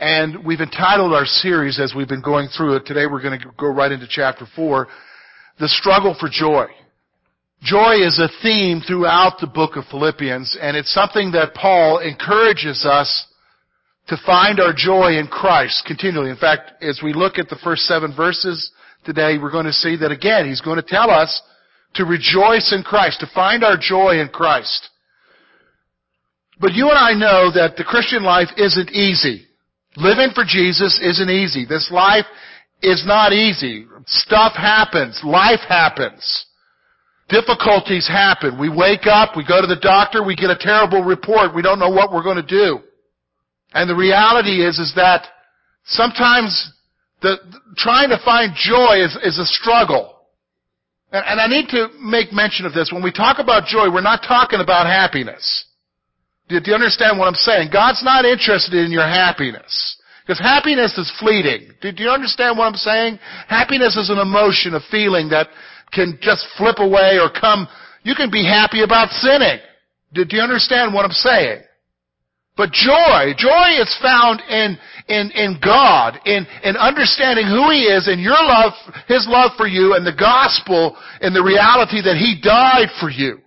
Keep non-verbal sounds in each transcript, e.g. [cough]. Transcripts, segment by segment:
and we've entitled our series as we've been going through it. Today we're going to go right into chapter 4, The Struggle for Joy. Joy is a theme throughout the book of Philippians, and it's something that Paul encourages us to find our joy in Christ continually. In fact, as we look at the first seven verses today, we're going to see that again, he's going to tell us to rejoice in Christ, to find our joy in Christ. But you and I know that the Christian life isn't easy. Living for Jesus isn't easy. This life is not easy. Stuff happens. Life happens. Difficulties happen. We wake up, we go to the doctor, we get a terrible report, we don't know what we're going to do. And the reality is, is that sometimes the, trying to find joy is, is a struggle. And, and I need to make mention of this. When we talk about joy, we're not talking about happiness. Do you understand what I'm saying? God's not interested in your happiness. Because happiness is fleeting. Do you understand what I'm saying? Happiness is an emotion, a feeling that can just flip away or come. You can be happy about sinning. Do you understand what I'm saying? But joy, joy is found in, in, in God, in, in understanding who He is and your love, His love for you and the gospel and the reality that He died for you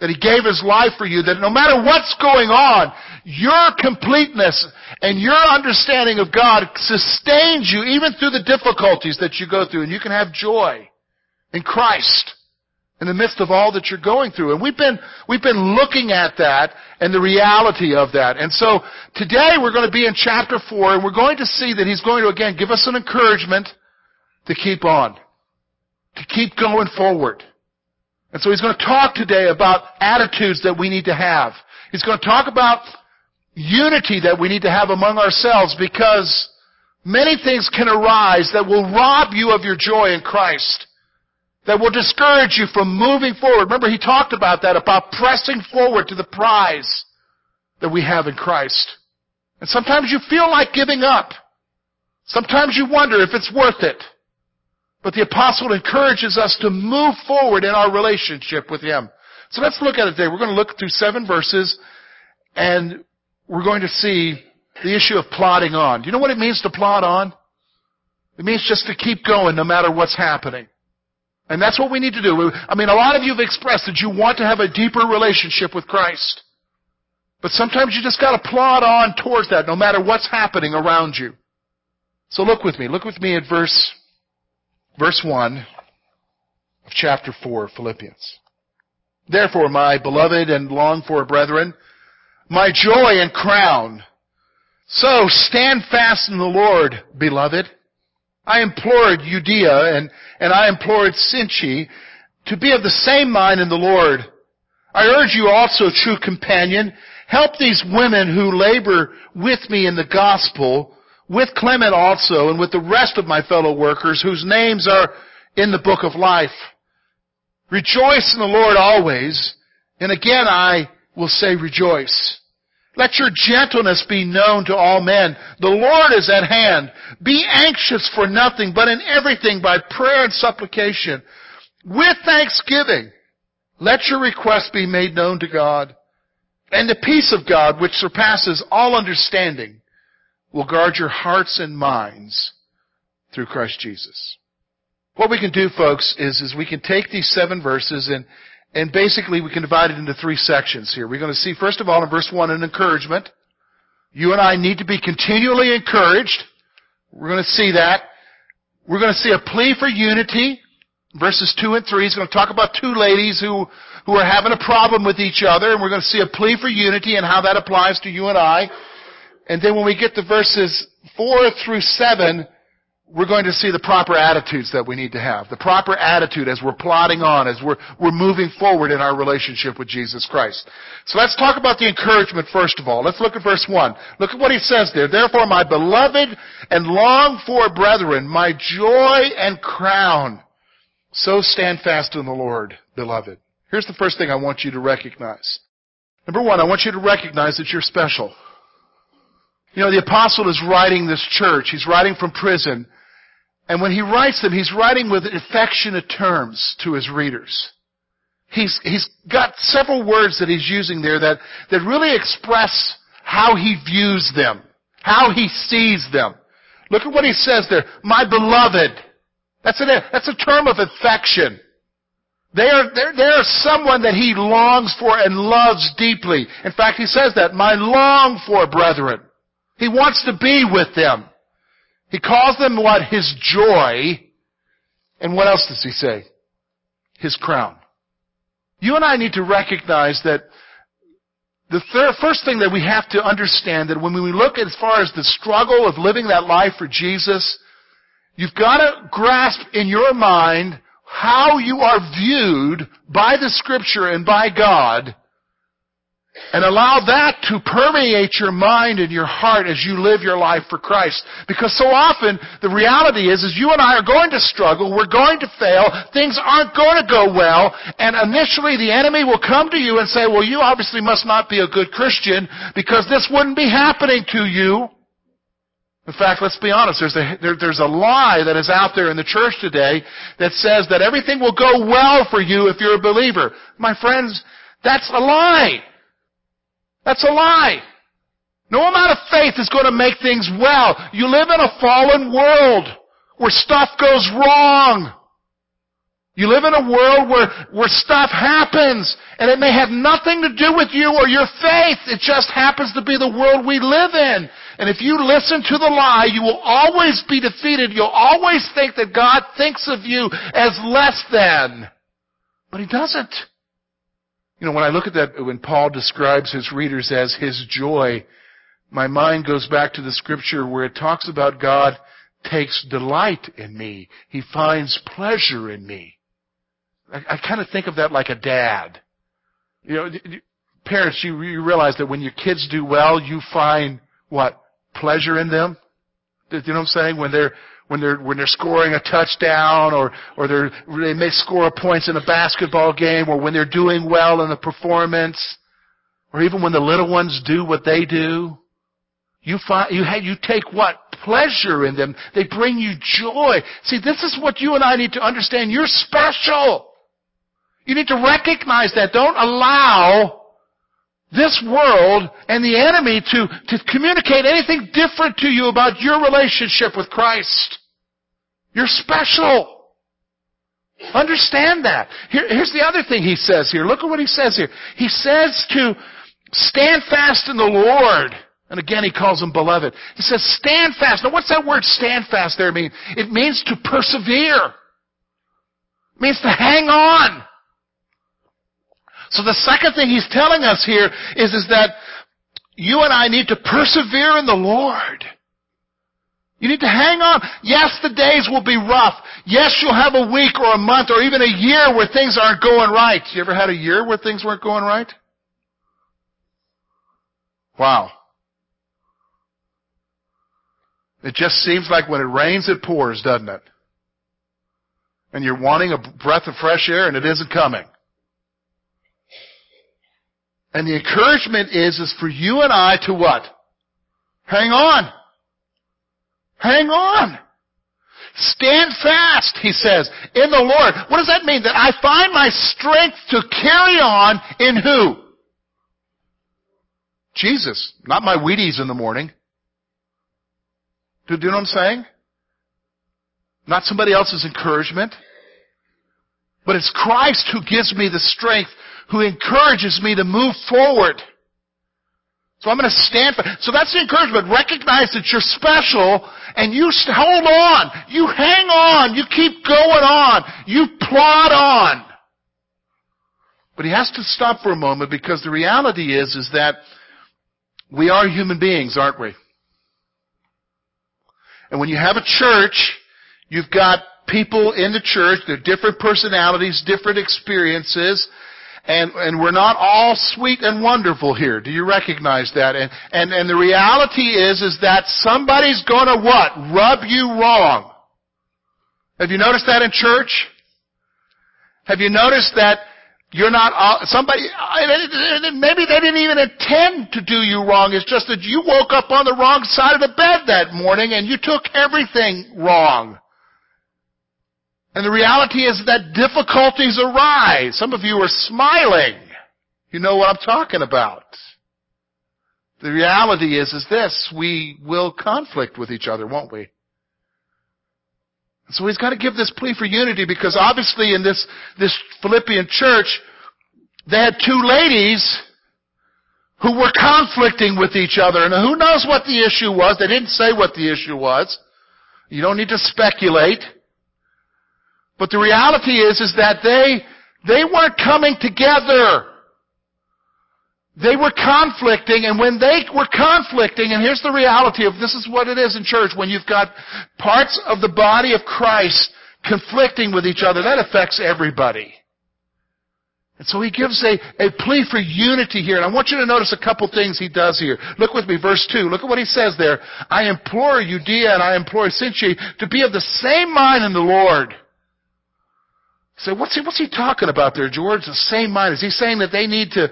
that He gave His life for you, that no matter what's going on, your completeness and your understanding of God sustains you even through the difficulties that you go through, and you can have joy in Christ in the midst of all that you're going through. And we've been, we've been looking at that and the reality of that. And so today we're going to be in chapter 4 and we're going to see that He's going to again give us an encouragement to keep on. To keep going forward. And so he's going to talk today about attitudes that we need to have. He's going to talk about unity that we need to have among ourselves because many things can arise that will rob you of your joy in Christ. That will discourage you from moving forward. Remember he talked about that, about pressing forward to the prize that we have in Christ. And sometimes you feel like giving up. Sometimes you wonder if it's worth it. But the apostle encourages us to move forward in our relationship with him. So let's look at it today. We're going to look through seven verses and we're going to see the issue of plodding on. Do you know what it means to plod on? It means just to keep going no matter what's happening. And that's what we need to do. I mean, a lot of you have expressed that you want to have a deeper relationship with Christ. But sometimes you just gotta plod on towards that no matter what's happening around you. So look with me. Look with me at verse verse 1 of chapter 4 Philippians. Therefore, my beloved and longed for brethren, my joy and crown, so stand fast in the Lord, beloved. I implored Euodia and, and I implored Syntyche to be of the same mind in the Lord. I urge you also, true companion, help these women who labor with me in the gospel, with Clement also and with the rest of my fellow workers whose names are in the book of life. Rejoice in the Lord always, and again I will say rejoice. Let your gentleness be known to all men. The Lord is at hand. Be anxious for nothing, but in everything by prayer and supplication. With thanksgiving, let your requests be made known to God. And the peace of God, which surpasses all understanding, will guard your hearts and minds through Christ Jesus. What we can do, folks, is, is we can take these seven verses and, and basically we can divide it into three sections here. We're going to see, first of all, in verse 1, an encouragement. You and I need to be continually encouraged. We're going to see that. We're going to see a plea for unity. Verses 2 and 3 He's going to talk about two ladies who, who are having a problem with each other, and we're going to see a plea for unity and how that applies to you and I. And then when we get to verses 4 through 7, we're going to see the proper attitudes that we need to have. The proper attitude as we're plodding on, as we're, we're moving forward in our relationship with Jesus Christ. So let's talk about the encouragement first of all. Let's look at verse 1. Look at what he says there. Therefore, my beloved and longed for brethren, my joy and crown, so stand fast in the Lord, beloved. Here's the first thing I want you to recognize. Number one, I want you to recognize that you're special. You know, the apostle is writing this church. He's writing from prison. And when he writes them, he's writing with affectionate terms to his readers. He's, he's got several words that he's using there that, that really express how he views them, how he sees them. Look at what he says there. My beloved. That's, an, that's a term of affection. They are, they're, they're someone that he longs for and loves deeply. In fact, he says that, my long for brethren. He wants to be with them. He calls them what? His joy. And what else does he say? His crown. You and I need to recognize that the third, first thing that we have to understand that when we look as far as the struggle of living that life for Jesus, you've got to grasp in your mind how you are viewed by the scripture and by God and allow that to permeate your mind and your heart as you live your life for Christ. Because so often, the reality is, is you and I are going to struggle, we're going to fail, things aren't going to go well, and initially the enemy will come to you and say, well, you obviously must not be a good Christian because this wouldn't be happening to you. In fact, let's be honest, there's a, there, there's a lie that is out there in the church today that says that everything will go well for you if you're a believer. My friends, that's a lie. That's a lie. No amount of faith is going to make things well. You live in a fallen world where stuff goes wrong. You live in a world where, where stuff happens, and it may have nothing to do with you or your faith. It just happens to be the world we live in. And if you listen to the lie, you will always be defeated. You'll always think that God thinks of you as less than. But He doesn't. You know, when I look at that, when Paul describes his readers as his joy, my mind goes back to the scripture where it talks about God takes delight in me. He finds pleasure in me. I, I kind of think of that like a dad. You know, parents, you, you realize that when your kids do well, you find what? Pleasure in them? You know what I'm saying? When they're, when they're when they're scoring a touchdown or or they're they may score points in a basketball game or when they're doing well in a performance or even when the little ones do what they do you find you have, you take what? Pleasure in them. They bring you joy. See this is what you and I need to understand. You're special. You need to recognize that. Don't allow this world and the enemy to, to communicate anything different to you about your relationship with Christ. You're special. Understand that. Here, here's the other thing he says here. Look at what he says here. He says to stand fast in the Lord. And again, he calls them beloved. He says, stand fast. Now, what's that word stand fast there mean? It means to persevere. It means to hang on. So the second thing he's telling us here is, is that you and I need to persevere in the Lord. You need to hang on. Yes, the days will be rough. Yes, you'll have a week or a month or even a year where things aren't going right. You ever had a year where things weren't going right? Wow. It just seems like when it rains, it pours, doesn't it? And you're wanting a breath of fresh air and it isn't coming. And the encouragement is, is for you and I to what? Hang on. Hang on. Stand fast, he says, in the Lord. What does that mean? That I find my strength to carry on in who? Jesus. Not my Wheaties in the morning. Do, do you know what I'm saying? Not somebody else's encouragement. But it's Christ who gives me the strength who encourages me to move forward. So I'm going to stand for, so that's the encouragement. Recognize that you're special and you hold on. You hang on. You keep going on. You plod on. But he has to stop for a moment because the reality is, is that we are human beings, aren't we? And when you have a church You've got people in the church, they're different personalities, different experiences, and, and we're not all sweet and wonderful here. Do you recognize that? And, and, and the reality is, is that somebody's gonna what? Rub you wrong. Have you noticed that in church? Have you noticed that you're not, somebody, maybe they didn't even intend to do you wrong. It's just that you woke up on the wrong side of the bed that morning and you took everything wrong. And the reality is that difficulties arise. Some of you are smiling. You know what I'm talking about. The reality is, is this, we will conflict with each other, won't we? So he's got to give this plea for unity because obviously in this, this Philippian church, they had two ladies who were conflicting with each other. And who knows what the issue was? They didn't say what the issue was. You don't need to speculate. But the reality is, is that they, they weren't coming together. They were conflicting, and when they were conflicting, and here's the reality of this is what it is in church, when you've got parts of the body of Christ conflicting with each other, that affects everybody. And so he gives a, a plea for unity here. And I want you to notice a couple things he does here. Look with me, verse 2. Look at what he says there. I implore Euodia and I implore Syntyche to be of the same mind in the Lord. So what's he, what's he talking about there, George? The same mind. Is he saying that they need to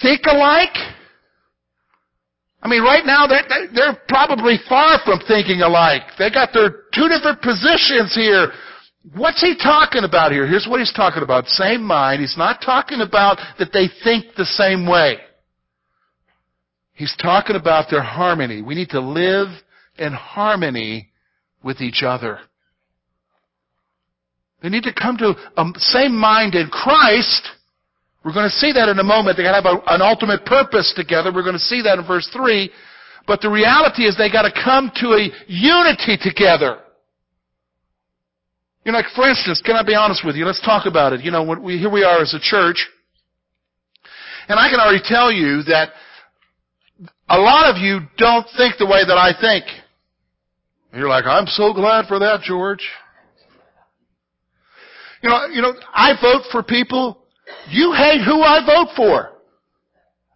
think alike? I mean, right now they're, they're probably far from thinking alike. They got their two different positions here. What's he talking about here? Here's what he's talking about. Same mind. He's not talking about that they think the same way. He's talking about their harmony. We need to live in harmony with each other. They need to come to a same mind in Christ we're going to see that in a moment. They got to have a, an ultimate purpose together. We're going to see that in verse 3. But the reality is they got to come to a unity together. You know, like for instance, can I be honest with you? Let's talk about it. You know, we, here we are as a church, and I can already tell you that a lot of you don't think the way that I think. you're like, I'm so glad for that, George. You know, you know, I vote for people you hate who I vote for.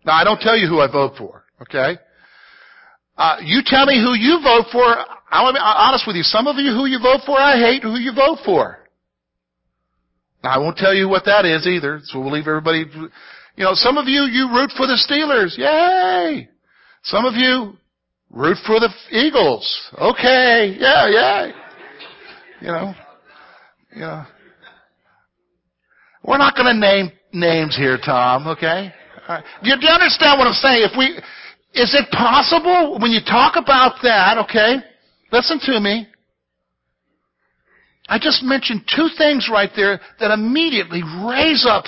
Now, I don't tell you who I vote for, okay? Uh, you tell me who you vote for. I want to be honest with you. Some of you who you vote for, I hate who you vote for. Now, I won't tell you what that is either, so we'll leave everybody. You know, some of you, you root for the Steelers. Yay! Some of you root for the Eagles. Okay, yeah, yeah. You know, you know. We're not going to name names here, Tom, okay? Right. Do, you, do you understand what I'm saying? If we, is it possible when you talk about that, okay? Listen to me. I just mentioned two things right there that immediately raise up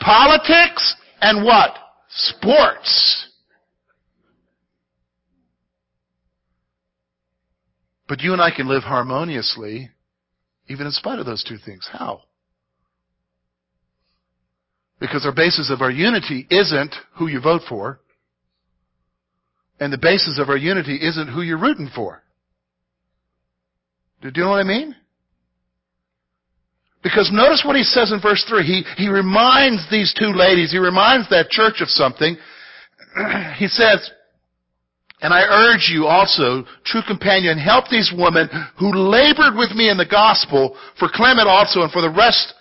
politics and what? Sports. But you and I can live harmoniously even in spite of those two things. How? Because our basis of our unity isn't who you vote for. And the basis of our unity isn't who you're rooting for. Do you know what I mean? Because notice what he says in verse 3. He, he reminds these two ladies, he reminds that church of something. [clears throat] he says, and I urge you also, true companion, help these women who labored with me in the gospel for Clement also and for the rest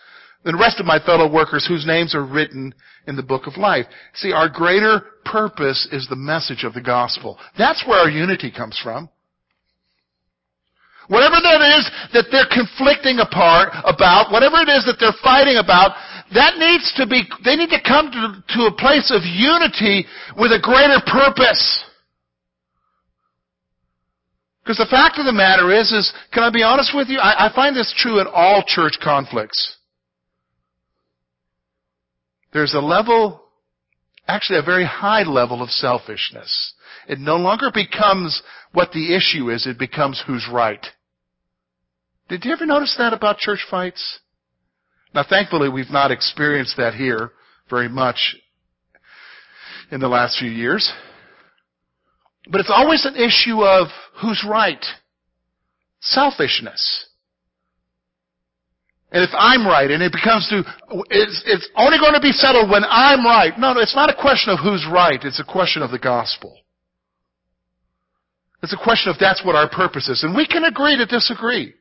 the rest of my fellow workers whose names are written in the book of life. See, our greater purpose is the message of the gospel. That's where our unity comes from. Whatever that is that they're conflicting apart about, whatever it is that they're fighting about, that needs to be, they need to come to, to a place of unity with a greater purpose. Because the fact of the matter is, is, can I be honest with you? I, I find this true in all church conflicts. There's a level, actually a very high level of selfishness. It no longer becomes what the issue is, it becomes who's right. Did you ever notice that about church fights? Now thankfully we've not experienced that here very much in the last few years. But it's always an issue of who's right. selfishness. And if I'm right, and it becomes to, it's, it's only going to be settled when I'm right. No, no, it's not a question of who's right. It's a question of the gospel. It's a question of that's what our purpose is. And we can agree to disagree.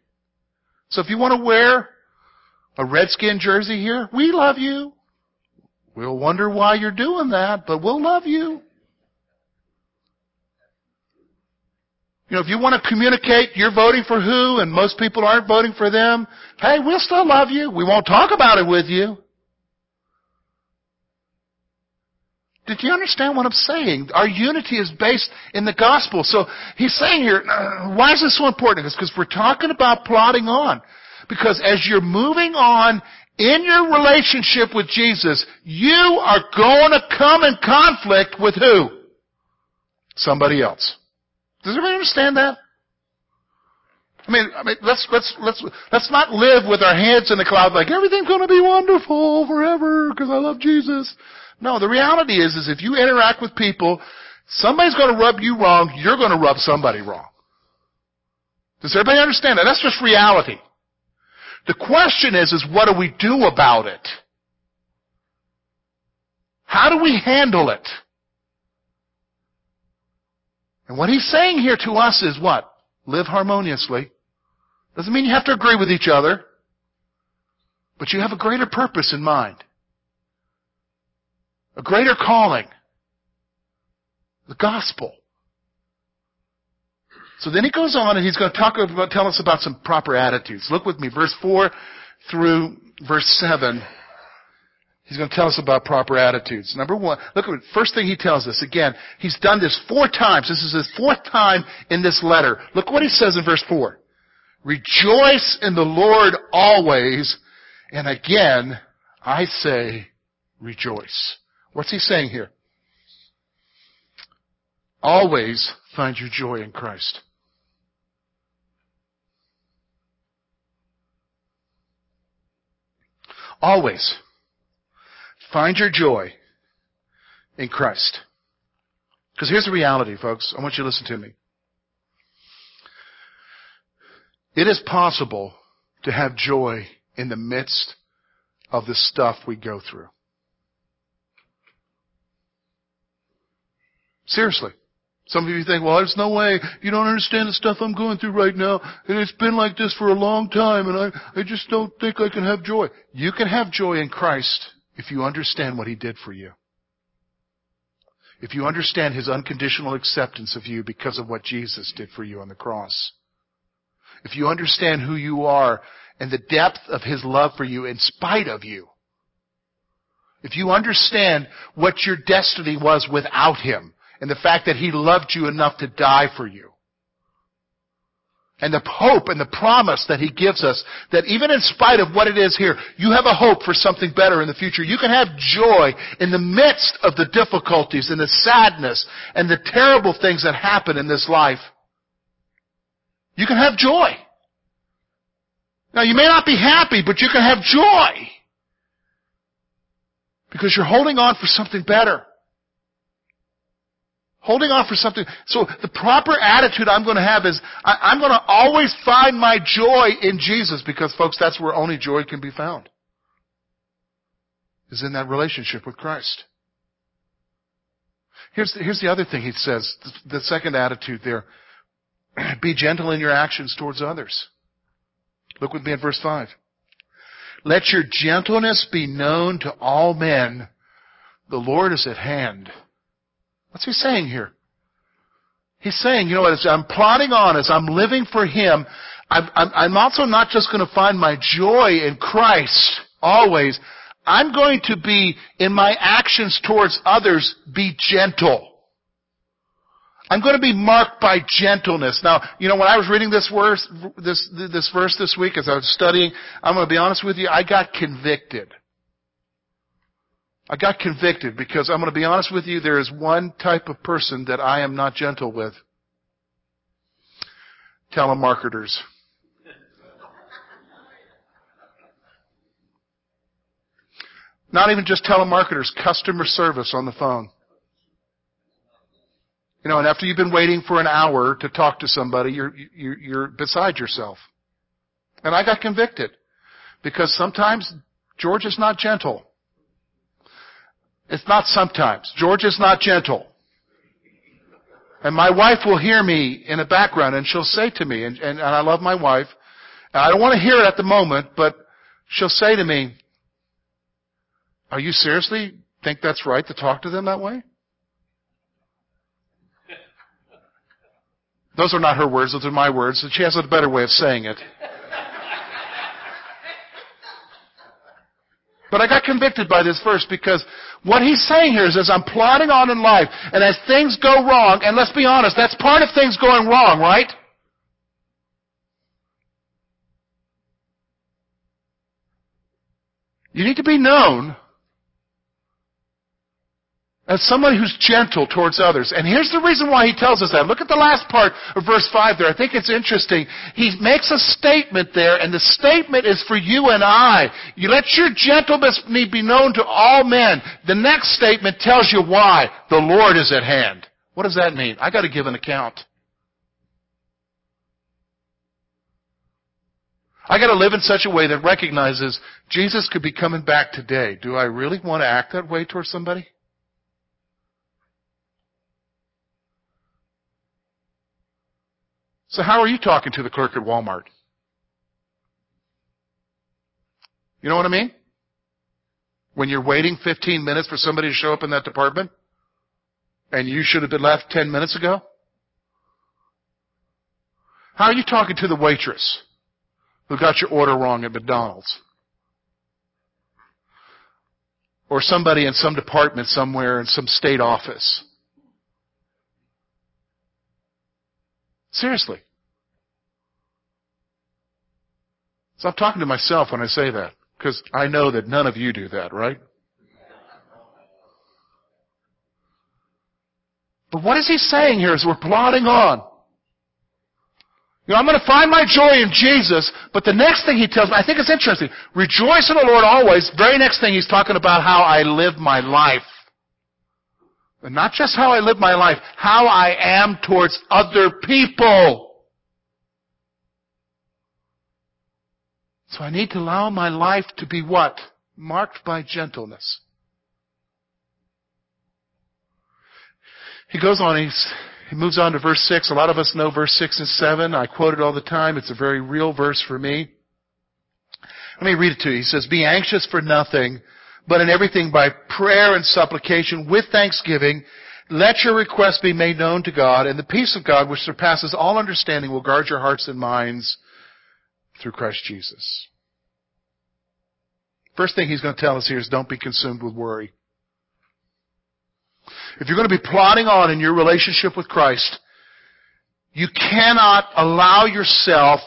So if you want to wear a redskin jersey here, we love you. We'll wonder why you're doing that, but we'll love you. You know, if you want to communicate you're voting for who and most people aren't voting for them, hey, we'll still love you. We won't talk about it with you. Did you understand what I'm saying? Our unity is based in the gospel. So he's saying here, uh, why is this so important? It's because we're talking about plodding on. Because as you're moving on in your relationship with Jesus, you are going to come in conflict with who? Somebody else. Does everybody understand that? I mean, I mean, let's let's let's let's not live with our heads in the cloud like everything's going to be wonderful forever because I love Jesus. No, the reality is, is if you interact with people, somebody's going to rub you wrong. You're going to rub somebody wrong. Does everybody understand that? That's just reality. The question is, is what do we do about it? How do we handle it? And what he's saying here to us is what? Live harmoniously. Doesn't mean you have to agree with each other, but you have a greater purpose in mind. A greater calling. The gospel. So then he goes on and he's going to talk about, tell us about some proper attitudes. Look with me, verse 4 through verse 7. He's going to tell us about proper attitudes. Number one, look at the first thing he tells us. Again, he's done this four times. This is his fourth time in this letter. Look what he says in verse 4. Rejoice in the Lord always. And again, I say rejoice. What's he saying here? Always find your joy in Christ. Always. Find your joy in Christ. Because here's the reality, folks. I want you to listen to me. It is possible to have joy in the midst of the stuff we go through. Seriously. Some of you think, well, there's no way you don't understand the stuff I'm going through right now, and it's been like this for a long time, and I, I just don't think I can have joy. You can have joy in Christ if you understand what He did for you. If you understand His unconditional acceptance of you because of what Jesus did for you on the cross. If you understand who you are and the depth of His love for you in spite of you. If you understand what your destiny was without Him and the fact that He loved you enough to die for you and the hope and the promise that He gives us that even in spite of what it is here, you have a hope for something better in the future. You can have joy in the midst of the difficulties and the sadness and the terrible things that happen in this life. You can have joy. Now you may not be happy, but you can have joy. Because you're holding on for something better. Holding on for something. So the proper attitude I'm going to have is I, am going to always find my joy in Jesus because folks, that's where only joy can be found. Is in that relationship with Christ. Here's the, here's the other thing he says, the, the second attitude there. [clears throat] Be gentle in your actions towards others. Look with me at verse 5. Let your gentleness be known to all men. The Lord is at hand. What's he saying here? He's saying, you know, as I'm plodding on, as I'm living for Him, I'm, I'm, I'm also not just going to find my joy in Christ always. I'm going to be, in my actions towards others, be gentle. I'm going to be marked by gentleness. Now, you know, when I was reading this verse, this, this verse this week as I was studying, I'm going to be honest with you, I got convicted. I got convicted because I'm going to be honest with you, there is one type of person that I am not gentle with. Telemarketers. Not even just telemarketers, customer service on the phone. You know, and after you've been waiting for an hour to talk to somebody, you're, you're, you're beside yourself. And I got convicted because sometimes George is not gentle. It's not sometimes. George is not gentle. And my wife will hear me in the background and she'll say to me, and, and, and I love my wife, and I don't want to hear it at the moment, but she'll say to me, are you seriously think that's right to talk to them that way? Those are not her words, those are my words, and she has a better way of saying it. But I got convicted by this verse because what he's saying here is as I'm plodding on in life, and as things go wrong, and let's be honest, that's part of things going wrong, right? You need to be known as somebody who's gentle towards others. And here's the reason why he tells us that. Look at the last part of verse 5 there. I think it's interesting. He makes a statement there, and the statement is for you and I. You let your gentleness be known to all men. The next statement tells you why. The Lord is at hand. What does that mean? I gotta give an account. I gotta live in such a way that recognizes Jesus could be coming back today. Do I really want to act that way towards somebody? So how are you talking to the clerk at Walmart? You know what I mean? When you're waiting 15 minutes for somebody to show up in that department and you should have been left 10 minutes ago? How are you talking to the waitress who got your order wrong at McDonald's? Or somebody in some department somewhere in some state office? Seriously. So I'm talking to myself when I say that, because I know that none of you do that, right? But what is he saying here as we're plodding on? You know, I'm going to find my joy in Jesus, but the next thing he tells me, I think it's interesting. Rejoice in the Lord always. Very next thing he's talking about how I live my life. And not just how I live my life, how I am towards other people. So I need to allow my life to be what? Marked by gentleness. He goes on, he's, he moves on to verse 6. A lot of us know verse 6 and 7. I quote it all the time. It's a very real verse for me. Let me read it to you. He says, Be anxious for nothing, but in everything by prayer and supplication with thanksgiving, let your requests be made known to God, and the peace of God, which surpasses all understanding, will guard your hearts and minds through Christ Jesus. First thing he's going to tell us here is don't be consumed with worry. If you're going to be plodding on in your relationship with Christ, you cannot allow yourself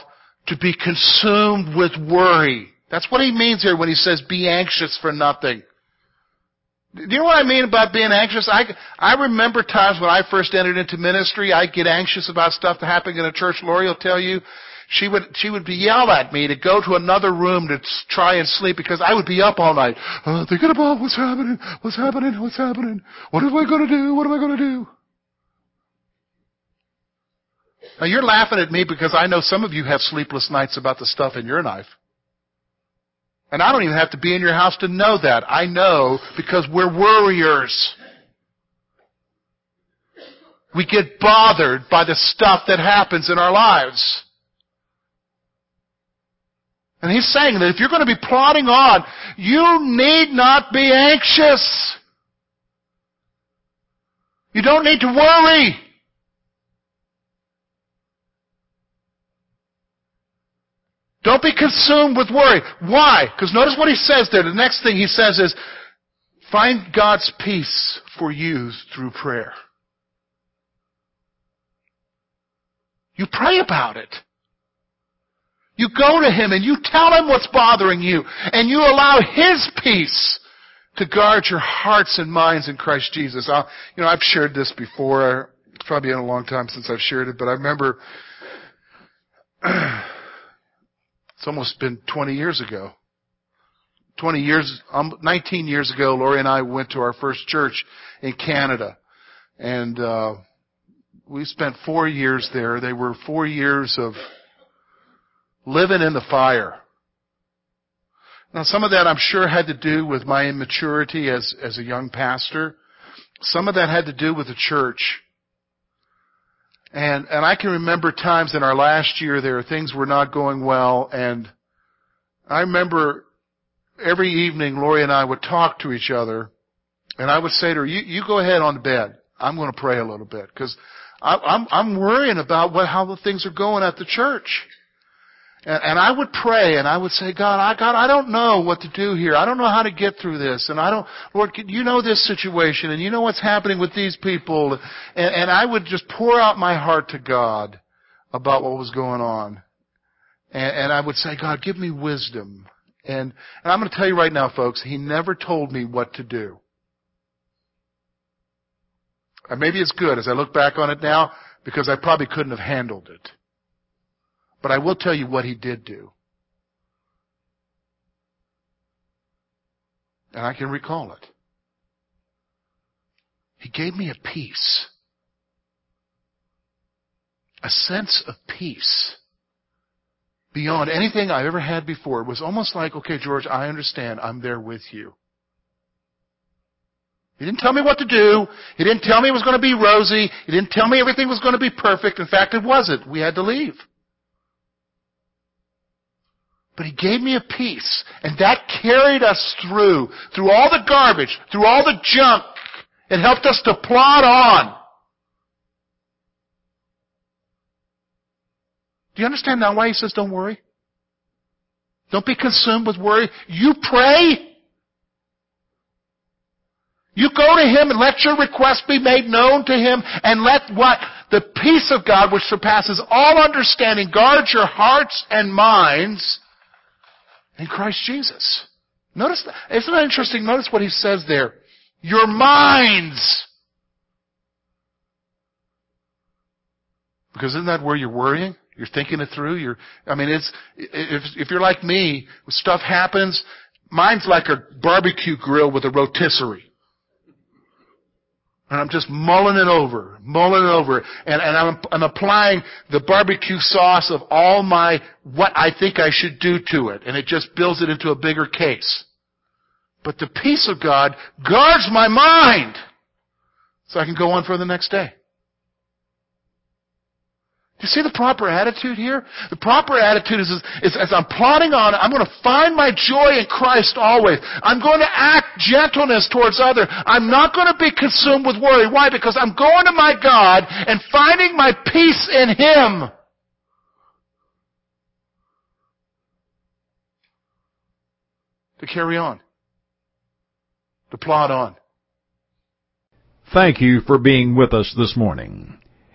to be consumed with worry. That's what he means here when he says be anxious for nothing. Do you know what I mean about being anxious? I, I remember times when I first entered into ministry, I'd get anxious about stuff that happened in a church. Lori will tell you, she would, she would be yell at me to go to another room to try and sleep because I would be up all night, uh, thinking about what's happening, what's happening, what's happening. What am I to do? What am I to do? Now you're laughing at me because I know some of you have sleepless nights about the stuff in your life. And I don't even have to be in your house to know that. I know because we're worriers. We get bothered by the stuff that happens in our lives. And he's saying that if you're going to be plodding on, you need not be anxious. You don't need to worry. Don't be consumed with worry. Why? Because notice what he says there. The next thing he says is, find God's peace for you through prayer. You pray about it. You go to Him and you tell Him what's bothering you and you allow His peace to guard your hearts and minds in Christ Jesus. I'll, you know, I've shared this before. It's probably been a long time since I've shared it, but I remember [clears throat] It's almost been 20 years ago. 20 years, um, 19 years ago, Lori and I went to our first church in Canada. And, uh, we spent four years there. They were four years of living in the fire. Now some of that I'm sure had to do with my immaturity as, as a young pastor. Some of that had to do with the church. And, and I can remember times in our last year there, things were not going well, and I remember every evening Lori and I would talk to each other, and I would say to her, you, you go ahead on the bed. I'm going to pray a little bit, because I'm, I'm worrying about what, how the things are going at the church. And, and I would pray and I would say, God, I, God, I don't know what to do here. I don't know how to get through this. And I don't, Lord, you know this situation and you know what's happening with these people. And, and I would just pour out my heart to God about what was going on. And, and I would say, God, give me wisdom. And, and I'm going to tell you right now, folks, He never told me what to do. And maybe it's good as I look back on it now because I probably couldn't have handled it. But I will tell you what he did do. And I can recall it. He gave me a peace. A sense of peace beyond anything I've ever had before. It was almost like, okay, George, I understand. I'm there with you. He didn't tell me what to do. He didn't tell me it was going to be rosy. He didn't tell me everything was going to be perfect. In fact, it wasn't. We had to leave. But he gave me a peace. And that carried us through, through all the garbage, through all the junk. It helped us to plod on. Do you understand now why he says don't worry? Don't be consumed with worry. You pray. You go to Him and let your request be made known to Him and let what? The peace of God which surpasses all understanding guard your hearts and minds in Christ Jesus. Notice that. Isn't that interesting? Notice what he says there. Your minds. Because isn't that where you're worrying? You're thinking it through. You're, I mean, it's, if, if you're like me, stuff happens, mine's like a barbecue grill with a rotisserie. And I'm just mulling it over, mulling it over, and, and I'm, I'm applying the barbecue sauce of all my, what I think I should do to it, and it just builds it into a bigger case. But the peace of God guards my mind, so I can go on for the next day. You see the proper attitude here? The proper attitude is, is, is, as I'm plodding on, I'm going to find my joy in Christ always. I'm going to act gentleness towards others. I'm not going to be consumed with worry. Why? Because I'm going to my God and finding my peace in Him. To carry on. To plod on. Thank you for being with us this morning.